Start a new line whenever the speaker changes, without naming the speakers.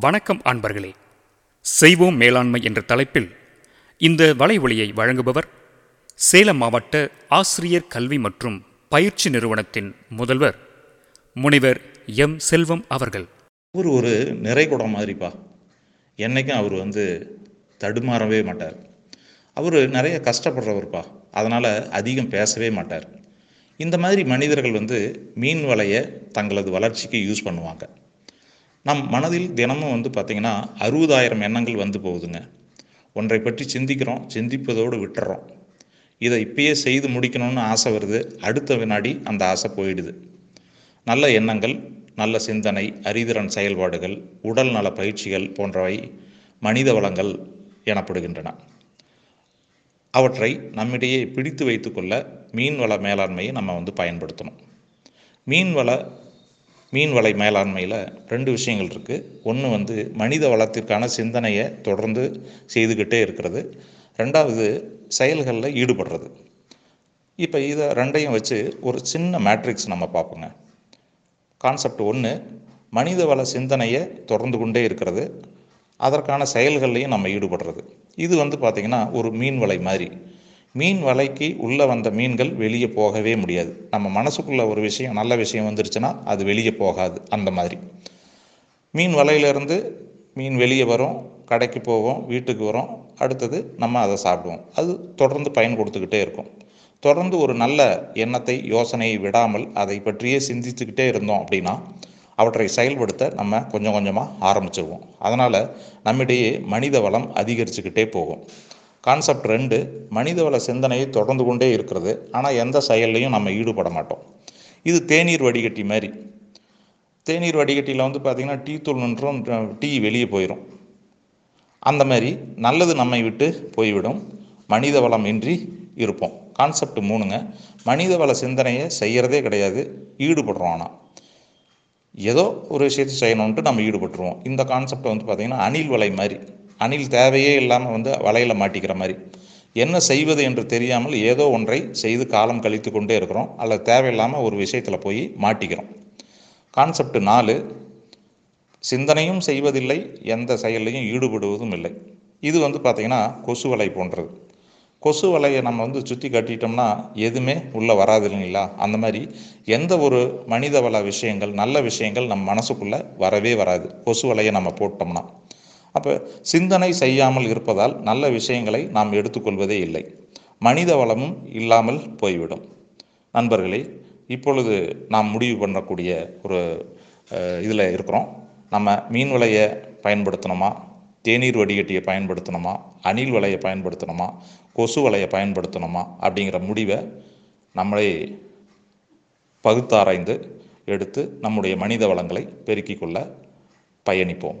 வணக்கம் அன்பர்களே. செய்வோம் மேலாண்மை என்ற தலைப்பில் இந்த வலைவொலியை வழங்குபவர் சேலம் மாவட்ட ஆசிரியர் கல்வி மற்றும் பயிற்சி நிறுவனத்தின் முதல்வர் முனைவர் எம். செல்வம் அவர்கள்.
அவர் ஒரு நிறைகுடம் மாதிரிப்பா. என்னைக்கும் அவர் வந்து தடுமாறவே மாட்டார். அவர் நிறைய கஷ்டப்படுறவர்ப்பா. அதனால் அதிகம் பேசவே மாட்டார். இந்த மாதிரி மனிதர்கள் வந்து மீன் வலையை தங்களது வளர்ச்சிக்கு யூஸ் பண்ணுவாங்க. நம் மனதில் தினமும் வந்து பார்த்திங்கன்னா அறுபதாயிரம் எண்ணங்கள் வந்து போகுதுங்க. ஒன்றை பற்றி சிந்திக்கிறோம் சிந்திப்பதோடு விட்டுறோம். இதை இப்பயே செய்து முடிக்கணும்னு ஆசை வருது. அடுத்த வினாடி அந்த ஆசை போயிடுது. நல்ல எண்ணங்கள் நல்ல சிந்தனை அறிதிறன் செயல்பாடுகள் உடல் நல பயிற்சிகள் போன்றவை மனித வளங்கள் எனப்படுகின்றன. அவற்றை நம்மிடையே பிடித்து வைத்துக்கொள்ள மீன்வள மேலாண்மையை நம்ம வந்து பயன்படுத்தணும். மீன்வள மீன் வலை மேலாண்மையில் ரெண்டு விஷயங்கள் இருக்குது ஒன்று வந்து மனித வளத்திற்கான சிந்தனையை தொடர்ந்து செய்துக்கிட்டே இருக்கிறது. ரெண்டாவது செயல்களில் ஈடுபடுறது. இப்போ இதை ரெண்டையும் வச்சு ஒரு சின்ன மேட்ரிக்ஸ் நம்ம பார்ப்போங்க. கான்செப்ட் ஒன்று மனித வள சிந்தனையை தொடர்ந்து கொண்டே இருக்கிறது. அதற்கான செயல்கள்லையும் நம்ம ஈடுபடுறது. இது வந்து பார்த்திங்கன்னா ஒரு மீன் வலை மாதிரி. மீன் வலைக்கு உள்ளே வந்த மீன்கள் வெளியே போகவே முடியாது. நம்ம மனசுக்குள்ள ஒரு விஷயம் நல்ல விஷயம் வந்துருச்சுன்னா அது வெளியே போகாது அந்த மாதிரி. மீன் வலையிலேருந்து மீன் வெளியே வரும் கடைக்கு போவோம் வீட்டுக்கு வரும் அடுத்தது நம்ம அதை சாப்பிடுவோம். அது தொடர்ந்து பயன் கொடுத்துக்கிட்டே இருக்கும். தொடர்ந்து ஒரு நல்ல எண்ணத்தை யோசனையை விடாமல் அதை பற்றியே சிந்தித்துக்கிட்டே இருந்தோம் அப்படின்னா அவற்றை செயல்படுத்த நம்ம கொஞ்சம் கொஞ்சமாக ஆரம்பிச்சிருவோம். அதனால் நம்மிடையே மனித வளம் அதிகரிச்சுக்கிட்டே போகும். கான்செப்ட் ரெண்டு மனிதவள சிந்தனையை தொடர்ந்து கொண்டே இருக்கிறது. ஆனால் எந்த செயல்லையும் நம்ம ஈடுபட மாட்டோம். இது தேநீர் வடிகட்டி மாதிரி தேநீர் வடிகட்டியில் வந்து பார்த்திங்கன்னா டீ தூள் நின்றும் டீ வெளியே போயிடும் அந்த மாதிரி நல்லது நம்மை விட்டு போய்விடும். மனித வளம் இன்றி இருப்போம். கான்செப்ட் மூணுங்க. மனித வள சிந்தனையை செய்கிறதே கிடையாது ஈடுபடுறோம் ஆனால் ஏதோ ஒரு விஷயத்தை செய்யணுன்ட்டு நம்ம ஈடுபட்டுருவோம். இந்த கான்செப்ட் வந்து பார்த்திங்கன்னா அணில் வலை மாதிரி அணில் தேவையே இல்லாமல் வந்து வலையில் மாட்டிக்கிற மாதிரி. என்ன செய்வது என்று தெரியாமல் ஏதோ ஒன்றை செய்து காலம் கழித்து கொண்டே இருக்கிறோம். அல்லது தேவையில்லாமல் ஒரு விஷயத்தில் போய் மாட்டிக்கிறோம். கான்செப்ட் நாலு சிந்தனையும் செய்வதில்லை எந்த செயலையும் ஈடுபடுவதும் இல்லை. இது வந்து பார்த்திங்கன்னா கொசு வலை போன்றது. கொசு வலையை நம்ம வந்து சுற்றி கட்டிட்டோம்னா எதுவுமே உள்ளே வராது இல்லைங்களா? அந்த மாதிரி எந்த ஒரு மனித வள விஷயங்கள் நல்ல விஷயங்கள் நம்ம மனசுக்குள்ளே வரவே வராது. கொசு வலையை நம்ம போட்டோம்னா. அப்போ சிந்தனை செய்யாமல் இருப்பதால் நல்ல விஷயங்களை நாம் எடுத்துக்கொள்வதே இல்லை. மனித வளமும் இல்லாமல் போய்விடும். நண்பர்களே இப்பொழுது நாம் முடிவு பண்ணக்கூடிய ஒரு இதில் இருக்கிறோம். நம்ம மீன் வலையை பயன்படுத்தணுமா? தேநீர் வடிகட்டியை பயன்படுத்தணுமா? அணில் வலையை பயன்படுத்தணுமா? கொசு வலையை பயன்படுத்தணுமா? அப்படிங்கிற முடிவை நம்மளே பகுத்தாராய்ந்து எடுத்து நம்முடைய மனித வளங்களை பெருக்கிக் கொள்ள பயணிப்போம்.